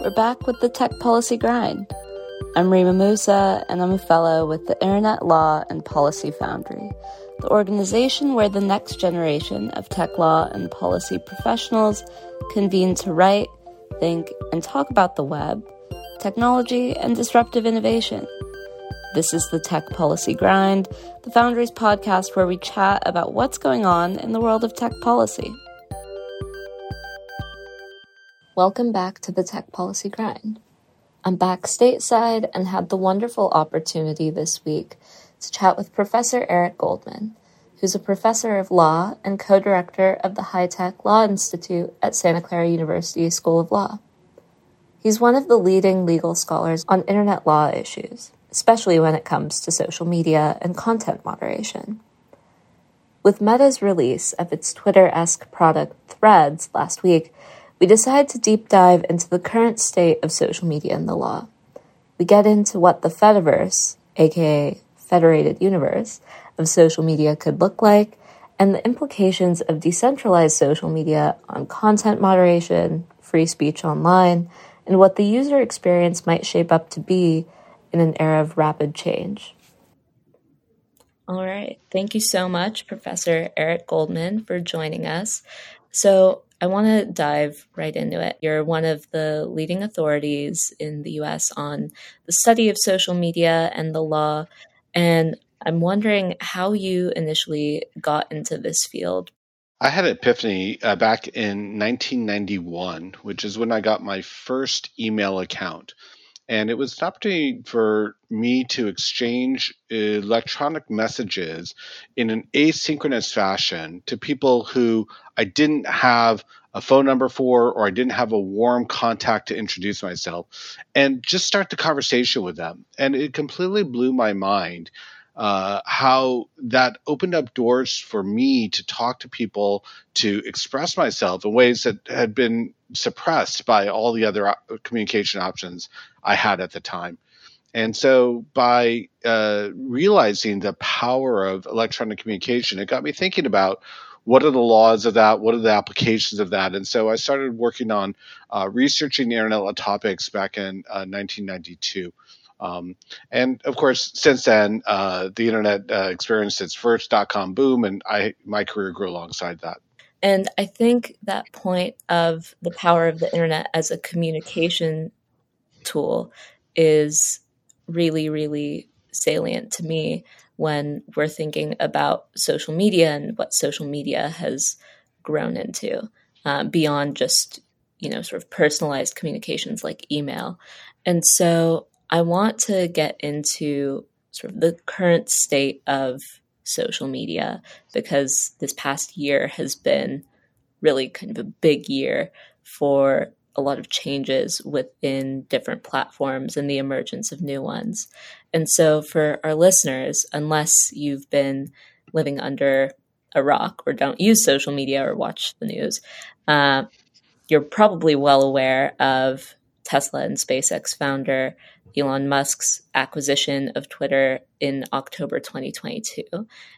we're back with the Tech Policy Grind. I'm Reema Musa, and I'm a fellow with the Internet Law and Policy Foundry, the organization where the next generation of tech law and policy professionals convene to write, think, and talk about the web, technology, and disruptive innovation. This is the Tech Policy Grind, the Foundry's podcast where we chat about what's going on in the world of tech policy. Welcome back to the Tech Policy Grind. I'm back stateside and had the wonderful opportunity this week to chat with Professor Eric Goldman, who's a professor of law and co director of the High Tech Law Institute at Santa Clara University School of Law. He's one of the leading legal scholars on internet law issues, especially when it comes to social media and content moderation. With Meta's release of its Twitter esque product Threads last week, we decide to deep dive into the current state of social media and the law. We get into what the Fediverse, aka Federated Universe, of social media could look like, and the implications of decentralized social media on content moderation, free speech online, and what the user experience might shape up to be in an era of rapid change. All right. Thank you so much, Professor Eric Goldman, for joining us. So, I want to dive right into it. You're one of the leading authorities in the US on the study of social media and the law. And I'm wondering how you initially got into this field. I had an epiphany uh, back in 1991, which is when I got my first email account. And it was an opportunity for me to exchange electronic messages in an asynchronous fashion to people who I didn't have a phone number for or I didn't have a warm contact to introduce myself and just start the conversation with them. And it completely blew my mind uh, how that opened up doors for me to talk to people, to express myself in ways that had been suppressed by all the other communication options I had at the time. And so, by uh, realizing the power of electronic communication, it got me thinking about what are the laws of that? What are the applications of that? And so I started working on uh, researching the internet topics back in uh, 1992. Um, and of course, since then, uh, the internet uh, experienced its first dot com boom, and I my career grew alongside that. And I think that point of the power of the internet as a communication tool is really, really salient to me when we're thinking about social media and what social media has grown into uh, beyond just you know sort of personalized communications like email and so i want to get into sort of the current state of social media because this past year has been really kind of a big year for a lot of changes within different platforms and the emergence of new ones. And so, for our listeners, unless you've been living under a rock or don't use social media or watch the news, uh, you're probably well aware of Tesla and SpaceX founder Elon Musk's acquisition of Twitter in October 2022.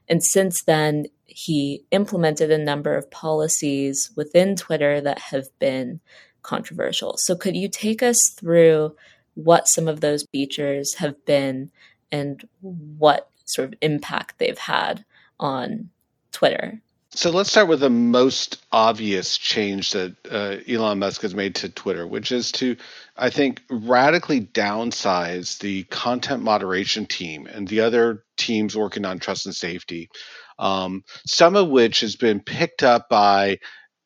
And since then, he implemented a number of policies within Twitter that have been controversial. So, could you take us through what some of those features have been and what sort of impact they've had on Twitter? So let's start with the most obvious change that uh, Elon Musk has made to Twitter, which is to, I think, radically downsize the content moderation team and the other teams working on trust and safety. Um, some of which has been picked up by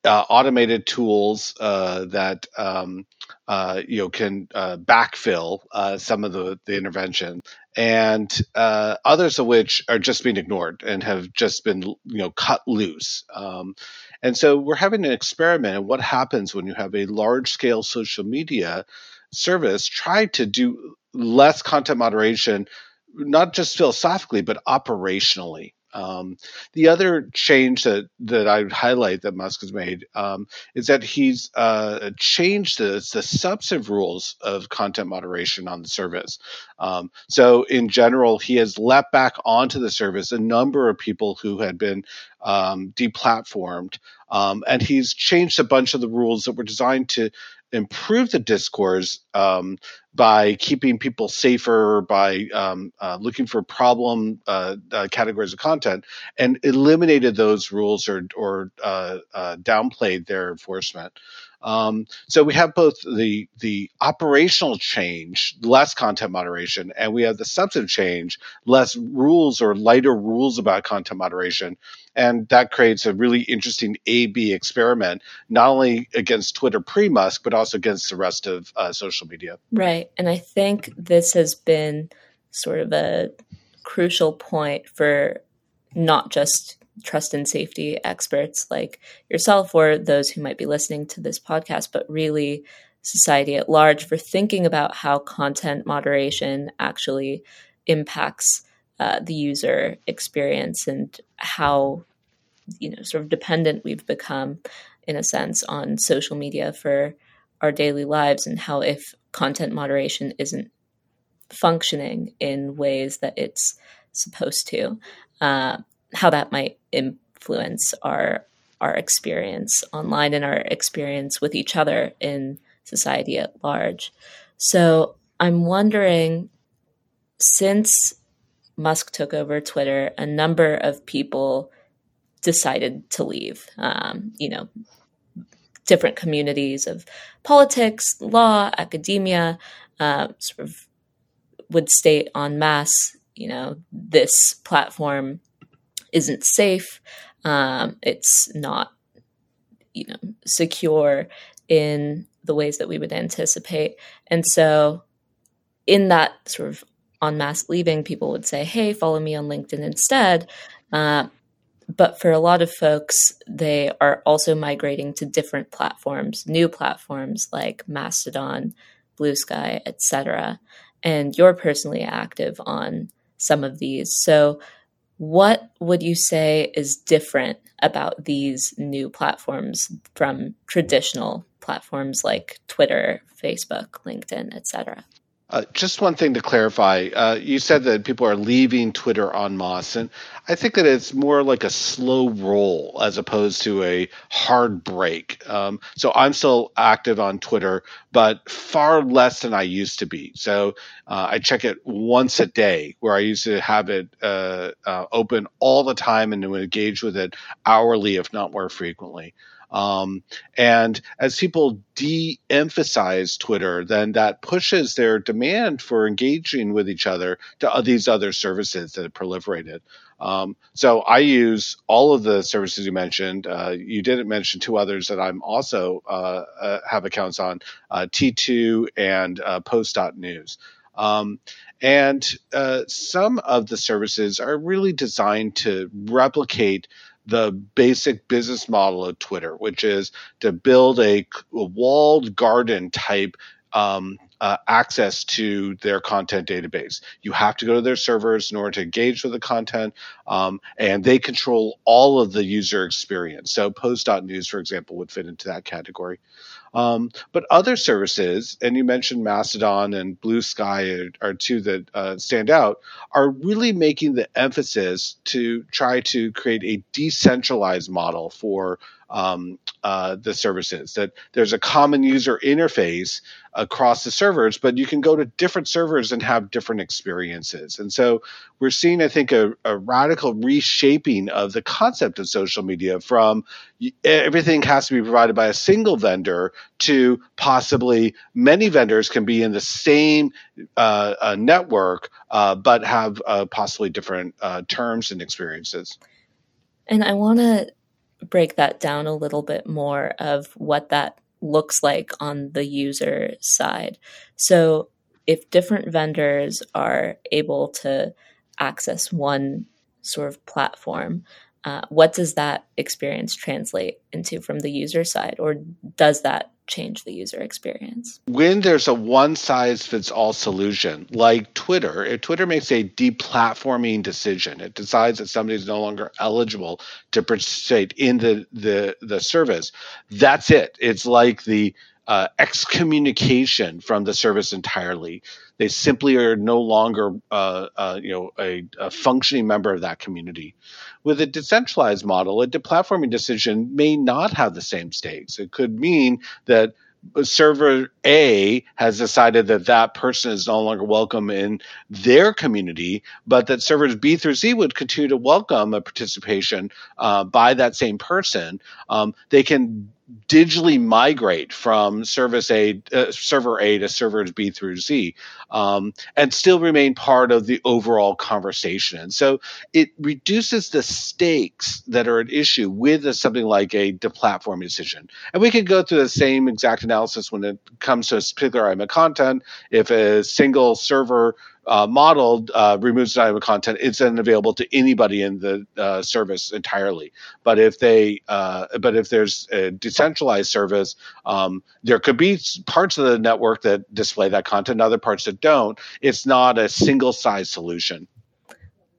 uh, automated tools uh, that um, uh, you know can uh, backfill uh, some of the, the intervention, and uh, others of which are just being ignored and have just been you know cut loose. Um, and so we're having an experiment in what happens when you have a large scale social media service try to do less content moderation, not just philosophically but operationally. Um, the other change that, that I would highlight that Musk has made um, is that he's uh, changed the, the substantive rules of content moderation on the service. Um, so, in general, he has let back onto the service a number of people who had been um, deplatformed, um, and he's changed a bunch of the rules that were designed to improve the discourse um, by keeping people safer, by um, uh, looking for problem uh, uh, categories of content, and eliminated those rules or, or uh, uh, downplayed their enforcement. Um, so we have both the the operational change, less content moderation, and we have the substantive change, less rules or lighter rules about content moderation, and that creates a really interesting A/B experiment, not only against Twitter pre-Musk, but also against the rest of uh, social media. Right, and I think this has been sort of a crucial point for not just trust and safety experts like yourself or those who might be listening to this podcast, but really society at large for thinking about how content moderation actually impacts uh, the user experience and how you know sort of dependent we've become in a sense on social media for our daily lives and how if content moderation isn't functioning in ways that it's supposed to. Uh, how that might influence our our experience online and our experience with each other in society at large. So I'm wondering, since Musk took over Twitter, a number of people decided to leave. Um, you know, different communities of politics, law, academia, uh, sort of would state en masse, you know, this platform isn't safe. Um, it's not, you know, secure in the ways that we would anticipate. And so, in that sort of en masse leaving, people would say, "Hey, follow me on LinkedIn instead." Uh, but for a lot of folks, they are also migrating to different platforms, new platforms like Mastodon, Blue Sky, etc. And you're personally active on some of these. So what would you say is different about these new platforms from traditional platforms like Twitter, Facebook, LinkedIn, etc.? Uh, just one thing to clarify. Uh, you said that people are leaving Twitter en masse, and I think that it's more like a slow roll as opposed to a hard break. Um, so I'm still active on Twitter, but far less than I used to be. So uh, I check it once a day, where I used to have it uh, uh, open all the time and to engage with it hourly, if not more frequently. Um, and as people de emphasize Twitter, then that pushes their demand for engaging with each other to these other services that have proliferated. Um, so I use all of the services you mentioned. Uh, you didn't mention two others that I'm also uh, uh, have accounts on uh, T2 and uh, Post.news. Um, and uh, some of the services are really designed to replicate the basic business model of Twitter, which is to build a, a walled garden type um, uh, access to their content database. You have to go to their servers in order to engage with the content, um, and they control all of the user experience. So, Post.news, for example, would fit into that category. Um, but other services, and you mentioned Mastodon and Bluesky are, are two that uh, stand out, are really making the emphasis to try to create a decentralized model for um, uh, the services. That there's a common user interface across the servers, but you can go to different servers and have different experiences. And so we're seeing, I think, a, a radical reshaping of the concept of social media from everything has to be provided by a single vendor to possibly many vendors can be in the same uh, uh, network, uh, but have uh, possibly different uh, terms and experiences. And I want to break that down a little bit more of what that looks like on the user side. So, if different vendors are able to access one sort of platform, uh, what does that experience translate into from the user side, or does that change the user experience? When there's a one size fits all solution, like Twitter, if Twitter makes a deplatforming decision, it decides that somebody is no longer eligible to participate in the, the, the service, that's it. It's like the uh, excommunication from the service entirely. They simply are no longer, uh, uh, you know, a, a, functioning member of that community. With a decentralized model, a deplatforming decision may not have the same stakes. It could mean that server A has decided that that person is no longer welcome in their community, but that servers B through Z would continue to welcome a participation uh, by that same person. Um, they can digitally migrate from service A, uh, server A to servers B through Z, um, and still remain part of the overall conversation. And so it reduces the stakes that are at issue with a, something like a deplatforming decision. And we can go through the same exact analysis when it comes to a particular item of content. If a single server uh, model uh, removes dynamic content, it's then available to anybody in the uh, service entirely. But if they, uh, but if there's a decentralized service, um, there could be parts of the network that display that content, other parts that don't. It's not a single size solution.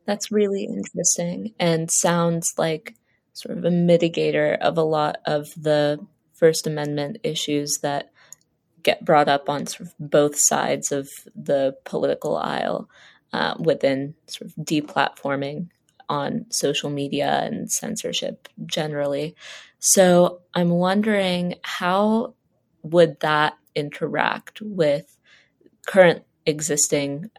That's really interesting and sounds like sort of a mitigator of a lot of the First Amendment issues that get brought up on sort of both sides of the political aisle uh, within sort of deplatforming on social media and censorship generally. So I'm wondering how would that interact with current existing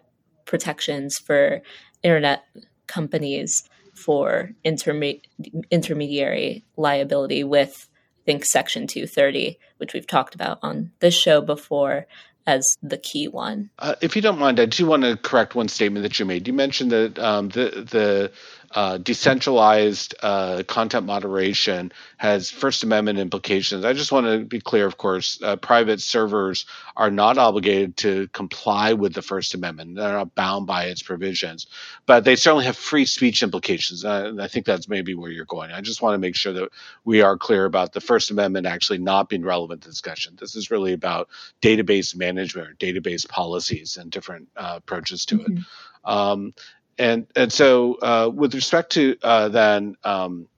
protections for internet companies for interme- intermediary liability with think Section 230, which we've talked about on this show before, as the key one. Uh, if you don't mind, I do want to correct one statement that you made. You mentioned that um, the the uh, decentralized uh, content moderation has First Amendment implications. I just want to be clear, of course, uh, private servers are not obligated to comply with the First Amendment. They're not bound by its provisions, but they certainly have free speech implications. And I think that's maybe where you're going. I just want to make sure that we are clear about the First Amendment actually not being relevant to discussion. This is really about database management or database policies and different uh, approaches to mm-hmm. it. Um, and and so uh, with respect to uh, then um,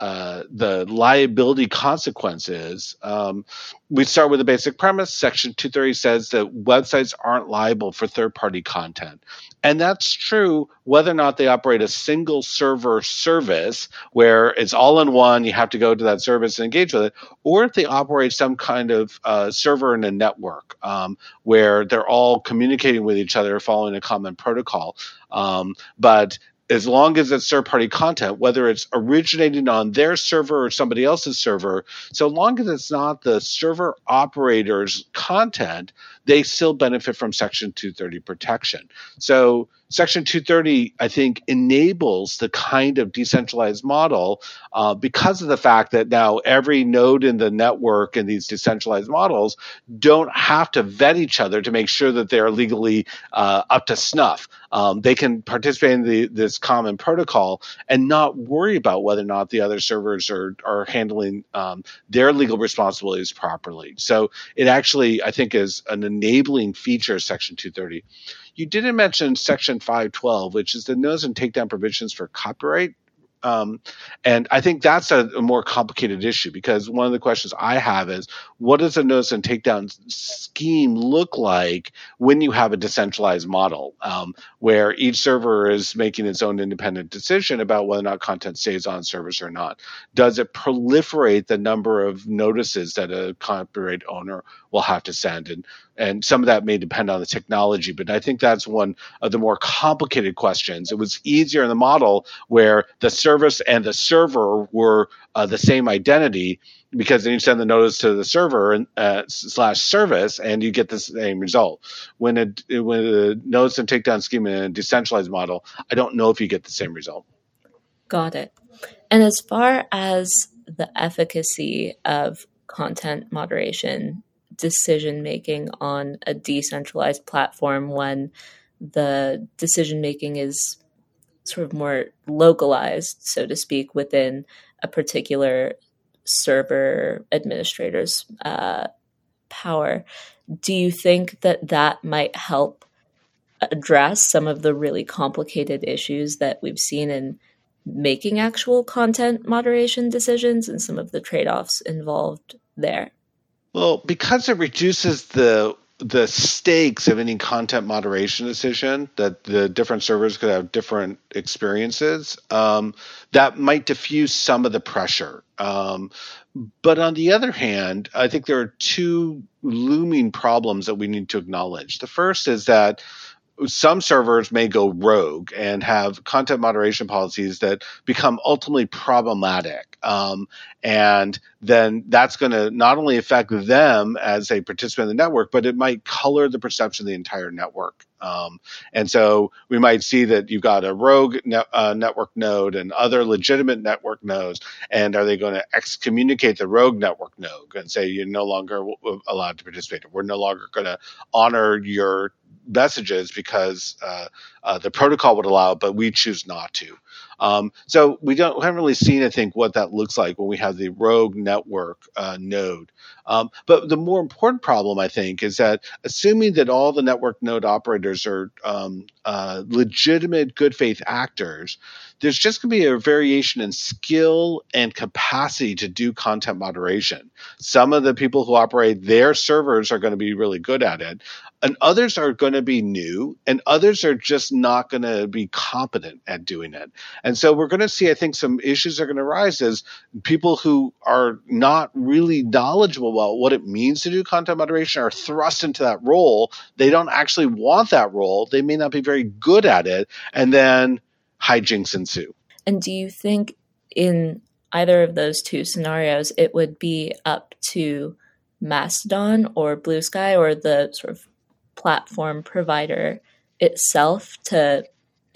uh, the liability consequences, um, we start with a basic premise. Section 230 says that websites aren't liable for third party content. And that's true whether or not they operate a single server service where it's all in one, you have to go to that service and engage with it, or if they operate some kind of uh, server in a network um, where they're all communicating with each other following a common protocol. Um, but as long as it's third party content, whether it's originating on their server or somebody else's server, so long as it's not the server operator's content, they still benefit from Section 230 protection. So Section 230, I think, enables the kind of decentralized model uh, because of the fact that now every node in the network in these decentralized models don't have to vet each other to make sure that they're legally uh, up to snuff. Um, they can participate in the, this common protocol and not worry about whether or not the other servers are, are handling um, their legal responsibilities properly. So it actually, I think, is an enabling feature of Section 230. You didn't mention Section 512, which is the notice and takedown provisions for copyright um, and I think that's a, a, more complicated issue because one of the questions I have is what does a notice and takedown scheme look like when you have a decentralized model um, where each server is making its own independent decision about whether or not content stays on service or not? Does it proliferate the number of notices that a copyright owner will have to send? And and some of that may depend on the technology, but I think that's one of the more complicated questions. It was easier in the model where the service and the server were uh, the same identity because then you send the notice to the server and uh, slash service and you get the same result. When a when a notice and takedown scheme in a decentralized model, I don't know if you get the same result. Got it. And as far as the efficacy of content moderation decision making on a decentralized platform when the decision making is sort of more localized, so to speak, within a particular server administrator's uh, power. Do you think that that might help address some of the really complicated issues that we've seen in making actual content moderation decisions and some of the trade offs involved there? Well, because it reduces the the stakes of any content moderation decision that the different servers could have different experiences um, that might diffuse some of the pressure. Um, but on the other hand i think there are two looming problems that we need to acknowledge. The first is that some servers may go rogue and have content moderation policies that become ultimately problematic. Um, and then that's going to not only affect them as a participant in the network, but it might color the perception of the entire network. Um, and so we might see that you've got a rogue ne- uh, network node and other legitimate network nodes. And are they going to excommunicate the rogue network node and say you're no longer allowed to participate? We're no longer going to honor your messages because uh, uh, the protocol would allow but we choose not to. Um, so we don't we haven't really seen, I think, what that looks like when we have the rogue network uh, node. Um, but the more important problem, I think, is that assuming that all the network node operators are um, uh, legitimate good faith actors, there's just going to be a variation in skill and capacity to do content moderation. Some of the people who operate their servers are going to be really good at it and others are going to be new and others are just not going to be competent at doing it and so we're going to see i think some issues are going to rise as people who are not really knowledgeable about what it means to do content moderation are thrust into that role. They don't actually want that role. They may not be very good at it. And then hijinks ensue. And do you think in either of those two scenarios it would be up to Mastodon or Blue Sky or the sort of platform provider itself to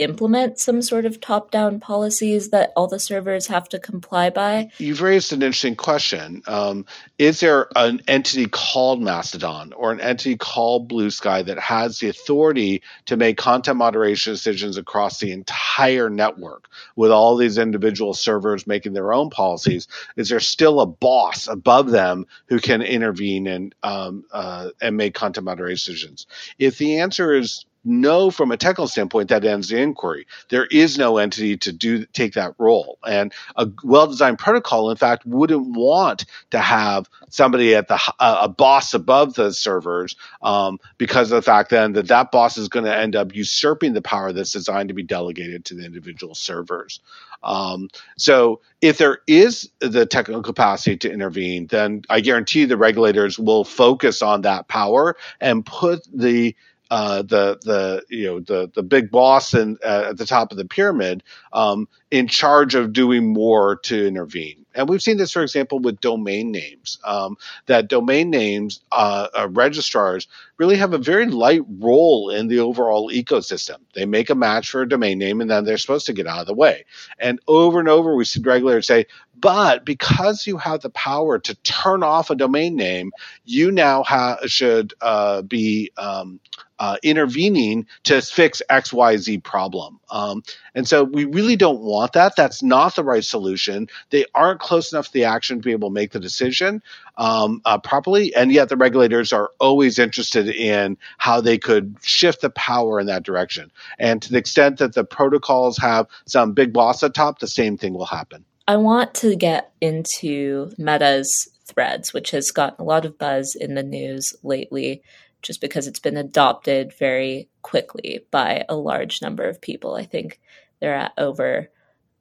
implement some sort of top down policies that all the servers have to comply by? You've raised an interesting question. Um, is there an entity called Mastodon or an entity called Blue Sky that has the authority to make content moderation decisions across the entire network with all these individual servers making their own policies? Is there still a boss above them who can intervene and um, uh, and make content moderation decisions? If the answer is no, from a technical standpoint, that ends the inquiry. There is no entity to do take that role, and a well-designed protocol, in fact, wouldn't want to have somebody at the uh, a boss above the servers um, because of the fact then that that boss is going to end up usurping the power that's designed to be delegated to the individual servers. Um, so if there is the technical capacity to intervene, then I guarantee the regulators will focus on that power and put the uh, the the you know the the big boss in, uh, at the top of the pyramid um, in charge of doing more to intervene. And we've seen this, for example, with domain names. Um, that domain names uh, uh, registrars really have a very light role in the overall ecosystem. They make a match for a domain name, and then they're supposed to get out of the way. And over and over, we see regulators say, "But because you have the power to turn off a domain name, you now ha- should uh, be." Um, uh, intervening to fix X, Y, Z problem. Um, and so we really don't want that. That's not the right solution. They aren't close enough to the action to be able to make the decision um, uh, properly. And yet the regulators are always interested in how they could shift the power in that direction. And to the extent that the protocols have some big boss at top, the same thing will happen. I want to get into Meta's threads, which has gotten a lot of buzz in the news lately just because it's been adopted very quickly by a large number of people. I think they're at over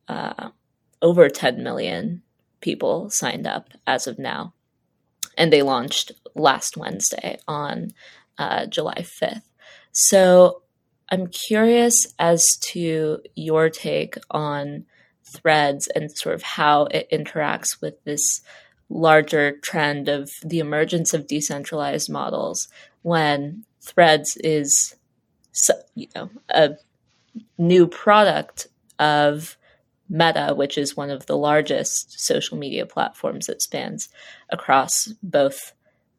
uh, over 10 million people signed up as of now, and they launched last Wednesday on uh, July 5th. So I'm curious as to your take on threads and sort of how it interacts with this larger trend of the emergence of decentralized models when Threads is, you know, a new product of Meta, which is one of the largest social media platforms that spans across both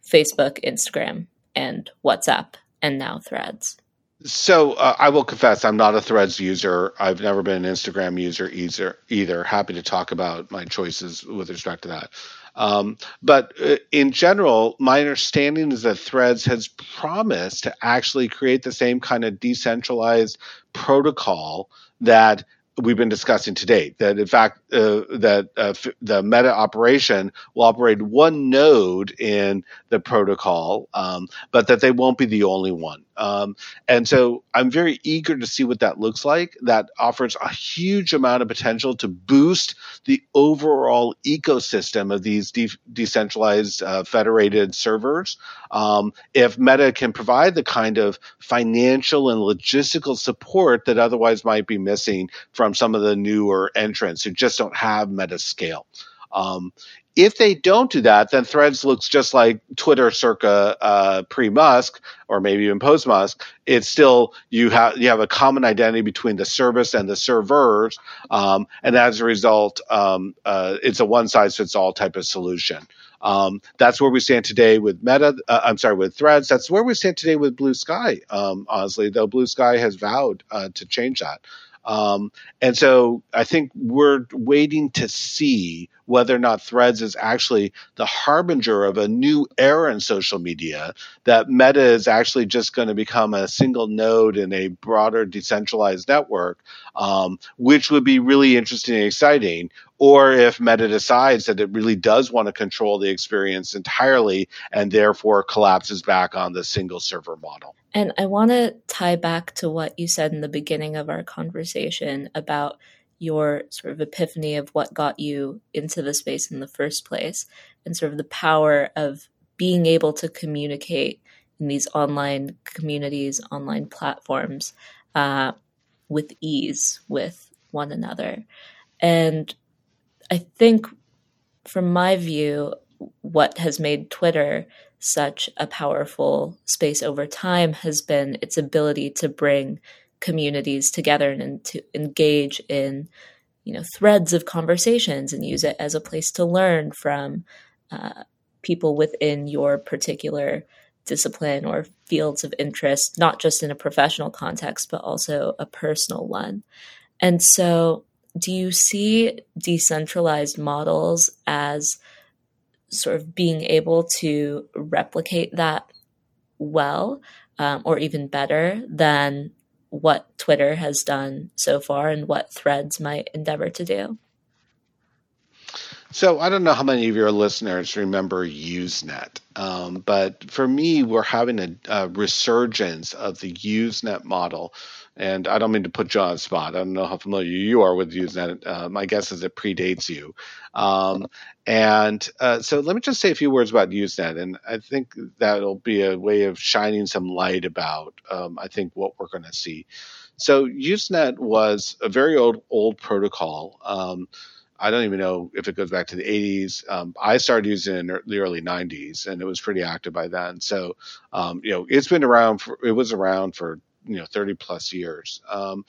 Facebook, Instagram, and WhatsApp, and now Threads. So uh, I will confess, I'm not a Threads user. I've never been an Instagram user either. Either happy to talk about my choices with respect to that. Um, but uh, in general, my understanding is that Threads has promised to actually create the same kind of decentralized protocol that we've been discussing today. That in fact, uh, that uh, f- the meta operation will operate one node in the protocol, um, but that they won't be the only one. Um, and so I'm very eager to see what that looks like. That offers a huge amount of potential to boost the overall ecosystem of these de- decentralized uh, federated servers. Um, if Meta can provide the kind of financial and logistical support that otherwise might be missing from some of the newer entrants who just don't have Meta scale. Um, if they don't do that, then Threads looks just like Twitter circa uh, pre Musk or maybe even post Musk. It's still you have you have a common identity between the service and the servers, um, and as a result, um, uh, it's a one size fits all type of solution. Um, that's where we stand today with Meta. Uh, I'm sorry, with Threads. That's where we stand today with Blue Sky. Um, honestly, though, Blue Sky has vowed uh, to change that. Um, and so I think we're waiting to see whether or not Threads is actually the harbinger of a new era in social media, that Meta is actually just going to become a single node in a broader decentralized network, um, which would be really interesting and exciting. Or if Meta decides that it really does want to control the experience entirely and therefore collapses back on the single server model. And I want to tie back to what you said in the beginning of our conversation about your sort of epiphany of what got you into the space in the first place and sort of the power of being able to communicate in these online communities, online platforms uh, with ease with one another. And I think, from my view, what has made Twitter such a powerful space over time has been its ability to bring communities together and to engage in you know threads of conversations and use it as a place to learn from uh, people within your particular discipline or fields of interest not just in a professional context but also a personal one. And so do you see decentralized models as sort of being able to replicate that well um, or even better than what Twitter has done so far and what Threads might endeavor to do. So I don't know how many of your listeners remember Usenet, um, but for me, we're having a, a, resurgence of the Usenet model. And I don't mean to put you on spot. I don't know how familiar you are with Usenet. Uh, my guess is it predates you. Um, and uh, so let me just say a few words about Usenet, and I think that'll be a way of shining some light about, um, I think, what we're going to see. So Usenet was a very old old protocol. Um, I don't even know if it goes back to the 80s. Um, I started using it in the early 90s, and it was pretty active by then. So, um, you know, it's been around. For, it was around for you know 30 plus years. Um,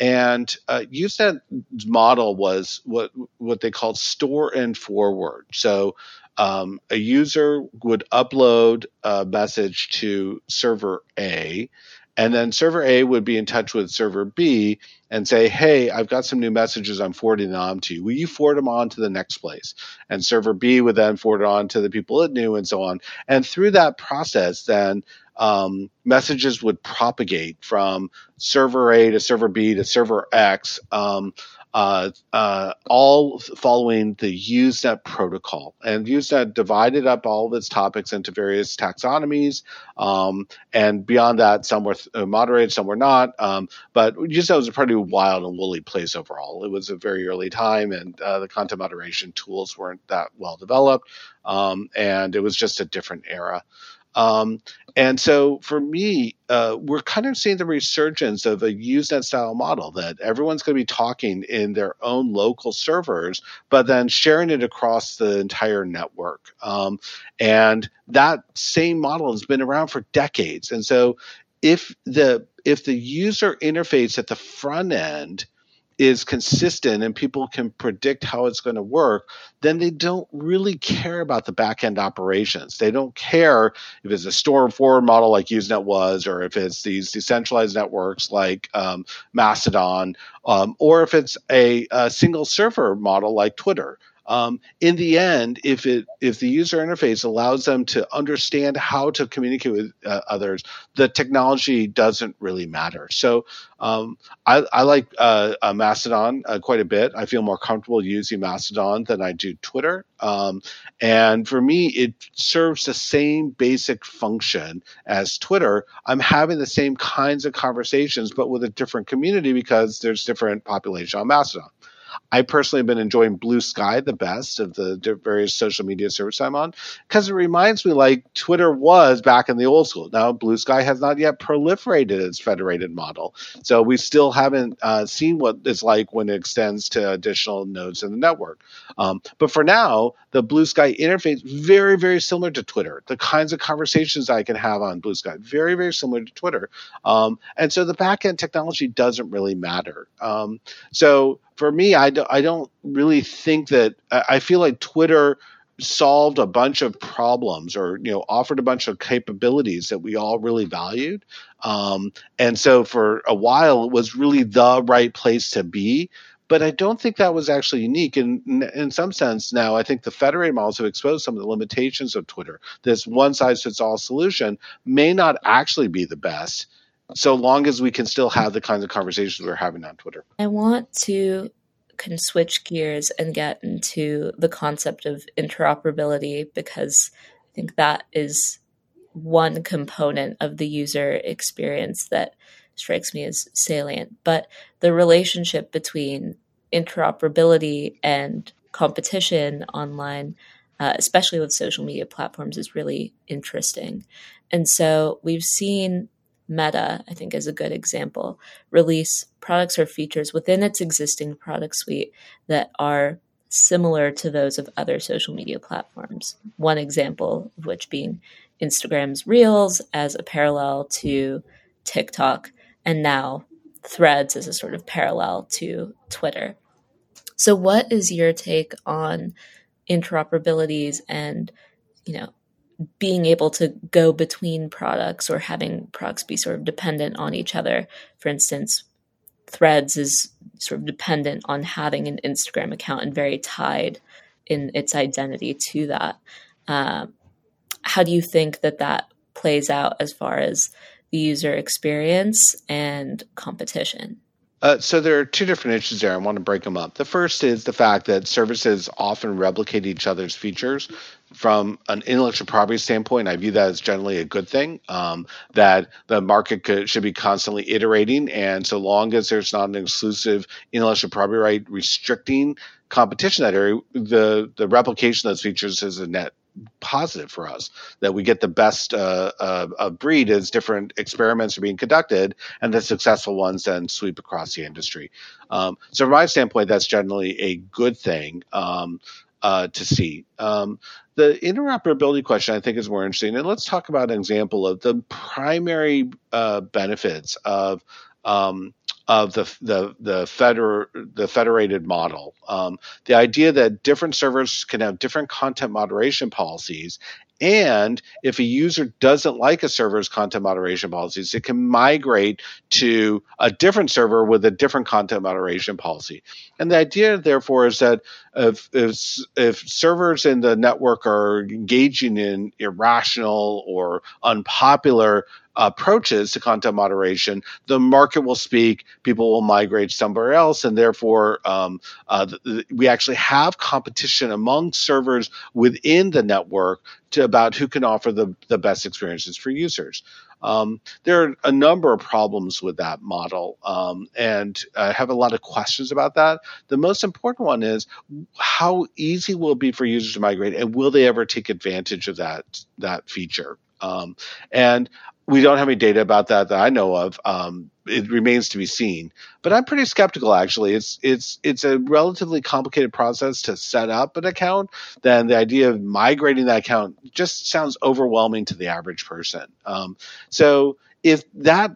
and uh, Usenet's model was what what they called store and forward. So um, a user would upload a message to server A, and then server A would be in touch with server B and say, Hey, I've got some new messages. I'm forwarding them on to you. Will you forward them on to the next place? And server B would then forward it on to the people it knew and so on. And through that process, then um, messages would propagate from server A to server B to server X. Um, uh, uh, all following the Usenet protocol. And Usenet divided up all of its topics into various taxonomies. Um, and beyond that, some were th- uh, moderated, some were not. Um, but Usenet was a pretty wild and woolly place overall. It was a very early time, and uh, the content moderation tools weren't that well developed. Um, and it was just a different era. Um, and so for me, uh, we're kind of seeing the resurgence of a Usenet style model that everyone's going to be talking in their own local servers, but then sharing it across the entire network. Um, and that same model has been around for decades. And so if the if the user interface at the front end is consistent and people can predict how it's going to work, then they don't really care about the back end operations. They don't care if it's a store forward model like Usenet was, or if it's these decentralized networks like um, Mastodon, um, or if it's a, a, single server model like Twitter. Um, in the end, if it if the user interface allows them to understand how to communicate with uh, others, the technology doesn't really matter. So um, I, I, like uh, uh, Mastodon uh, quite a bit. I feel more comfortable using Mastodon than I do Twitter. Um, and for me, it serves the same basic function as Twitter. I'm having the same kinds of conversations, but with a different community because there's different population on Mastodon. I personally have been enjoying Blue Sky the best of the various social media services I'm on because it reminds me like Twitter was back in the old school. Now, Blue Sky has not yet proliferated its federated model. So we still haven't uh, seen what it's like when it extends to additional nodes in the network. Um, but for now, the Blue Sky interface very, very similar to Twitter. The kinds of conversations I can have on Blue Sky, very, very similar to Twitter. Um, and so the backend technology doesn't really matter. Um, so for me, I, do, I don't really think that I feel like Twitter solved a bunch of problems or you know offered a bunch of capabilities that we all really valued um, and so for a while it was really the right place to be but I don't think that was actually unique. And in some sense, now I think the federated models have exposed some of the limitations of Twitter. This one size fits all solution may not actually be the best, so long as we can still have the kinds of conversations we're having on Twitter. I want to of switch gears and get into the concept of interoperability because I think that is one component of the user experience that strikes me as salient. But the relationship between interoperability and competition online, uh, especially with social media platforms, is really interesting. And so we've seen Meta, I think, is a good example, release products or features within its existing product suite that are similar to those of other social media platforms. One example of which being Instagram's Reels as a parallel to TikTok, and now Threads as a sort of parallel to Twitter. So, what is your take on interoperabilities and, you know, being able to go between products or having products be sort of dependent on each other. For instance, Threads is sort of dependent on having an Instagram account and very tied in its identity to that. Uh, how do you think that that plays out as far as the user experience and competition? Uh, so there are two different issues there. I want to break them up. The first is the fact that services often replicate each other's features. From an intellectual property standpoint, I view that as generally a good thing. Um, that the market could, should be constantly iterating, and so long as there's not an exclusive intellectual property right restricting competition that area, the the replication of those features is a net positive for us that we get the best uh, uh, breed as different experiments are being conducted and the successful ones then sweep across the industry um, so from my standpoint that's generally a good thing um, uh, to see um, the interoperability question i think is more interesting and let's talk about an example of the primary uh, benefits of um, of the the the feder the federated model. Um, the idea that different servers can have different content moderation policies, and if a user doesn't like a server's content moderation policies, it can migrate to a different server with a different content moderation policy. And the idea, therefore, is that if, if, if servers in the network are engaging in irrational or unpopular approaches to content moderation, the market will speak, people will migrate somewhere else, and therefore um, uh, we actually have competition among servers within the network to about who can offer the, the best experiences for users. Um, there are a number of problems with that model, um, and I have a lot of questions about that. The most important one is how easy will it be for users to migrate, and will they ever take advantage of that that feature? Um, and we don't have any data about that that I know of. Um, it remains to be seen, but I'm pretty skeptical. Actually, it's it's it's a relatively complicated process to set up an account. Then the idea of migrating that account just sounds overwhelming to the average person. Um, so if that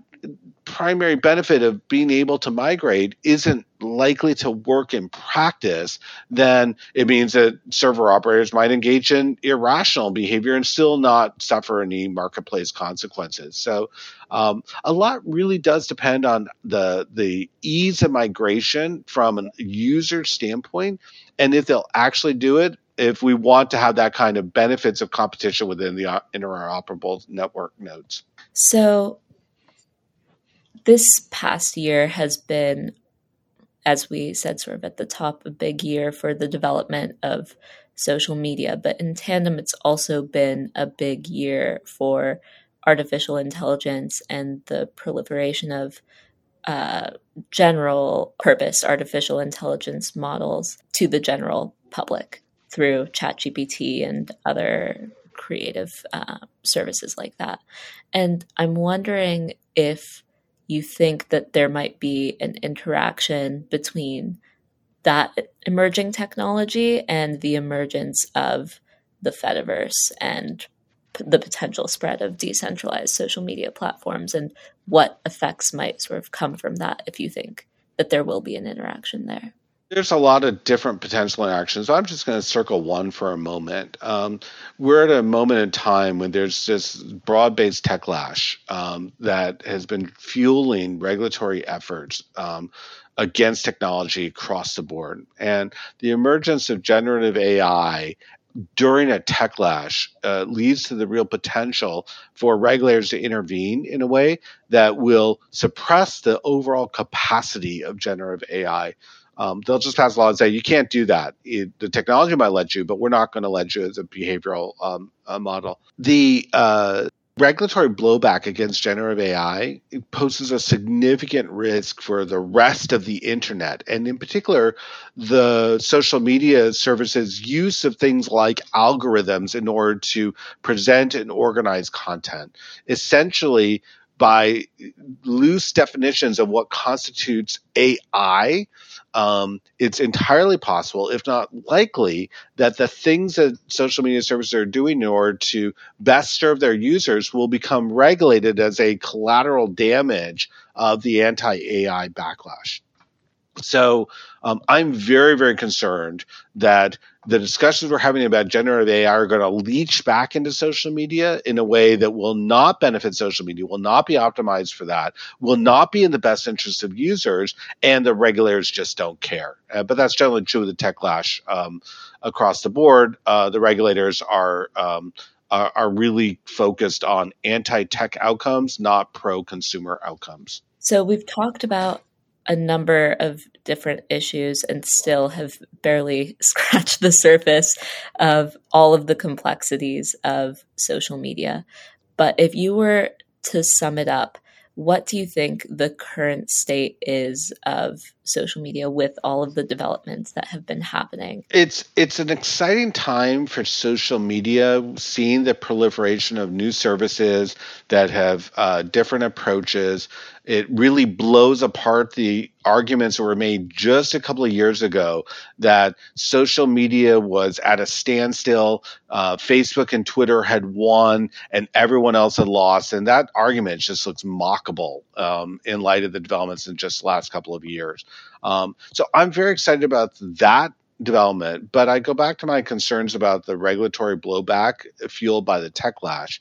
primary benefit of being able to migrate isn't likely to work in practice, then it means that server operators might engage in irrational behavior and still not suffer any marketplace consequences. So, um, a lot really does depend on the the ease of migration from a user standpoint, and if they'll actually do it. If we want to have that kind of benefits of competition within the uh, interoperable network nodes. So, this past year has been as we said, sort of at the top, a big year for the development of social media. But in tandem, it's also been a big year for artificial intelligence and the proliferation of uh, general purpose artificial intelligence models to the general public through ChatGPT and other creative uh, services like that. And I'm wondering if you think that there might be an interaction between that emerging technology and the emergence of the Fediverse and p- the potential spread of decentralized social media platforms and what effects might sort of come from that if you think that there will be an interaction there. There's a lot of different potential interactions. I'm just going to circle one for a moment. Um, we're at a moment in time when there's this broad based techlash um, that has been fueling regulatory efforts um, against technology across the board. And the emergence of generative AI during a techlash uh, leads to the real potential for regulators to intervene in a way that will suppress the overall capacity of generative AI um, they'll just pass a law and say you can't do that. It, the technology might let you, but we're not going to let you as a behavioral um, model. The uh, regulatory blowback against generative AI poses a significant risk for the rest of the internet, and in particular, the social media services' use of things like algorithms in order to present and organize content. Essentially, by loose definitions of what constitutes AI, um, it's entirely possible, if not likely, that the things that social media services are doing in order to best serve their users will become regulated as a collateral damage of the anti AI backlash. So um, I'm very, very concerned that the discussions we're having about generative AI are going to leach back into social media in a way that will not benefit social media, will not be optimized for that, will not be in the best interest of users, and the regulators just don't care. Uh, but that's generally true of the techlash um, across the board. Uh, the regulators are. Um, are, are really focused on anti-tech outcomes, not pro-consumer outcomes. So we've talked about a number of different issues and still have barely scratched the surface of all of the complexities of social media. But if you were to sum it up, what do you think the current state is of social media with all of the developments that have been happening? It's it's an exciting time for social media, seeing the proliferation of new services that have uh, different approaches it really blows apart the arguments that were made just a couple of years ago that social media was at a standstill. Uh, Facebook and Twitter had won and everyone else had lost. And that argument just looks mockable um, in light of the developments in just the last couple of years. Um, so I'm very excited about that development, but I go back to my concerns about the regulatory blowback fueled by the techlash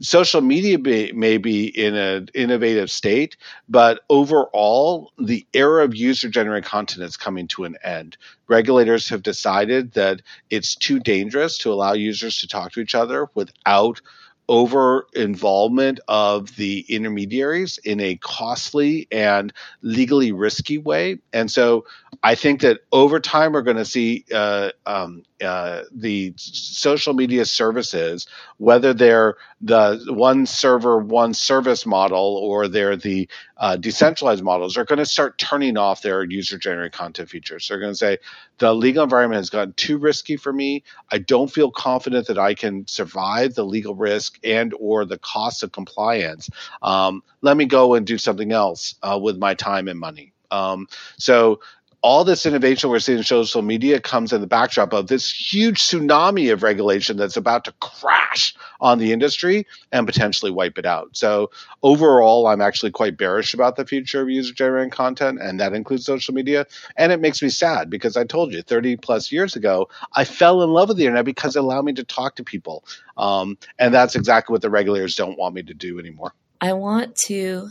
social media be, may be in an innovative state, but overall, the era of user generated content is coming to an end. Regulators have decided that it's too dangerous to allow users to talk to each other without over involvement of the intermediaries in a costly and legally risky way. And so I think that over time we're going to see uh, um, uh, the social media services, whether they're the one server, one service model or they're the uh, decentralized models, are going to start turning off their user generated content features. They're going to say, the legal environment has gotten too risky for me. I don't feel confident that I can survive the legal risk and or the cost of compliance. Um, let me go and do something else uh, with my time and money. Um, so all this innovation we're seeing in social media comes in the backdrop of this huge tsunami of regulation that's about to crash on the industry and potentially wipe it out. So overall, I'm actually quite bearish about the future of user generated content, and that includes social media. And it makes me sad because I told you 30 plus years ago, I fell in love with the internet because it allowed me to talk to people. Um, and that's exactly what the regulators don't want me to do anymore. I want to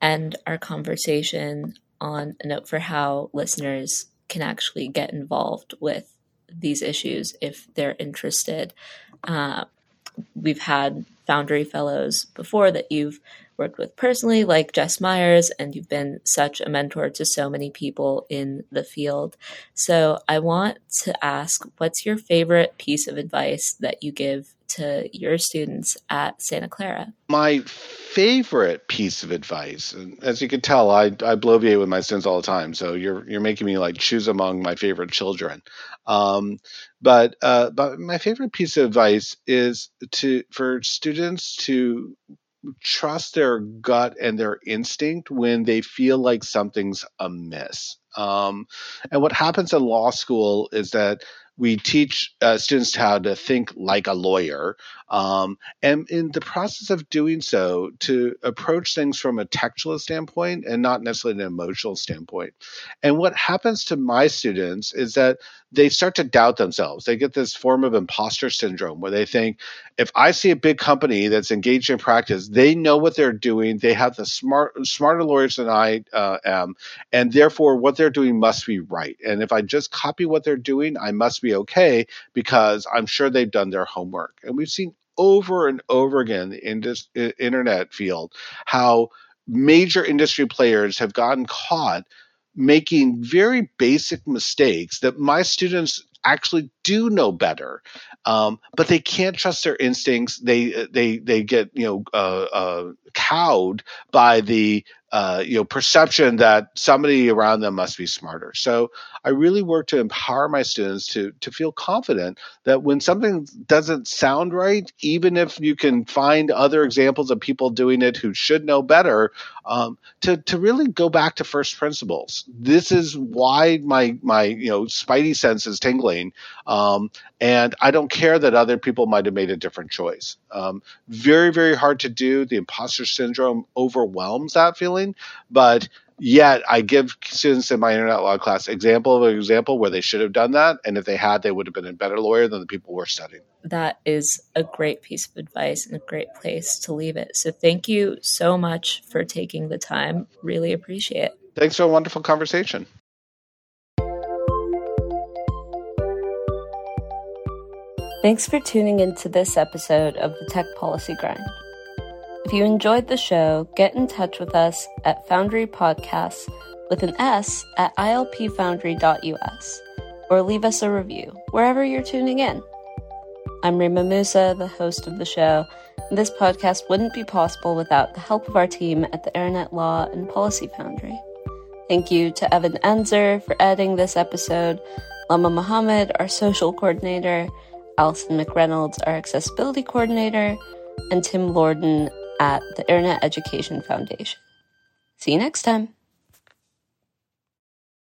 end our conversation on a note for how listeners can actually get involved with these issues if they're interested. Uh, we've had Foundry Fellows before that you've worked with personally, like Jess Miers, and you've been such a mentor to so many people in the field. So I want to ask what's your favorite piece of advice that you give to your students at Santa Clara? My favorite piece of advice, as you can tell, I, I bloviate with my students all the time. So you're you're making me like choose among my favorite children. Um, but uh, but my favorite piece of advice is to for students to trust their gut and their instinct when they feel like something's amiss. Um, and what happens in law school is that we teach uh, students how to think like a lawyer, um, and in the process of doing so, to approach things from a textual standpoint and not necessarily an emotional standpoint. And what happens to my students is that they start to doubt themselves. They get this form of imposter syndrome where they think, if I see a big company that's engaged in practice, they know what they're doing. They have the smart, smarter lawyers than I uh, am, and therefore what they're doing must be right. And if I just copy what they're doing, I must be okay because I'm sure they've done their homework. And we've seen over and over again in this internet field how major industry players have gotten caught making very basic mistakes that my students actually do know better, um, but they can't trust their instincts. They they they get you know uh, uh, cowed by the uh, you know perception that somebody around them must be smarter. So I really work to empower my students to to feel confident that when something doesn't sound right, even if you can find other examples of people doing it who should know better, um, to to really go back to first principles. This is why my my you know spidey sense is tingling, um, and I don't care that other people might have made a different choice. Um, very very hard to do. The imposter syndrome overwhelms that feeling but yet I give students in my internet law class example of an example where they should have done that, and if they had, they would have been a better lawyer than the people we're studying. That is a great piece of advice and a great place to leave it. So thank you so much for taking the time. Really appreciate it. Thanks for a wonderful conversation. Thanks for tuning into this episode of the Tech Policy Grind. If you enjoyed the show, get in touch with us at Foundry Podcasts with an S at ilpfoundry.us or leave us a review wherever you're tuning in. I'm Reema Moussa, the host of the show, and this podcast wouldn't be possible without the help of our team at the Internet Law and Policy Foundry. Thank you to Evan Enzer for editing this episode, Lama Muhammad, our social coordinator, Allison McReynolds, our accessibility coordinator, and Tim Lordan, at the Internet Education Foundation. See you next time.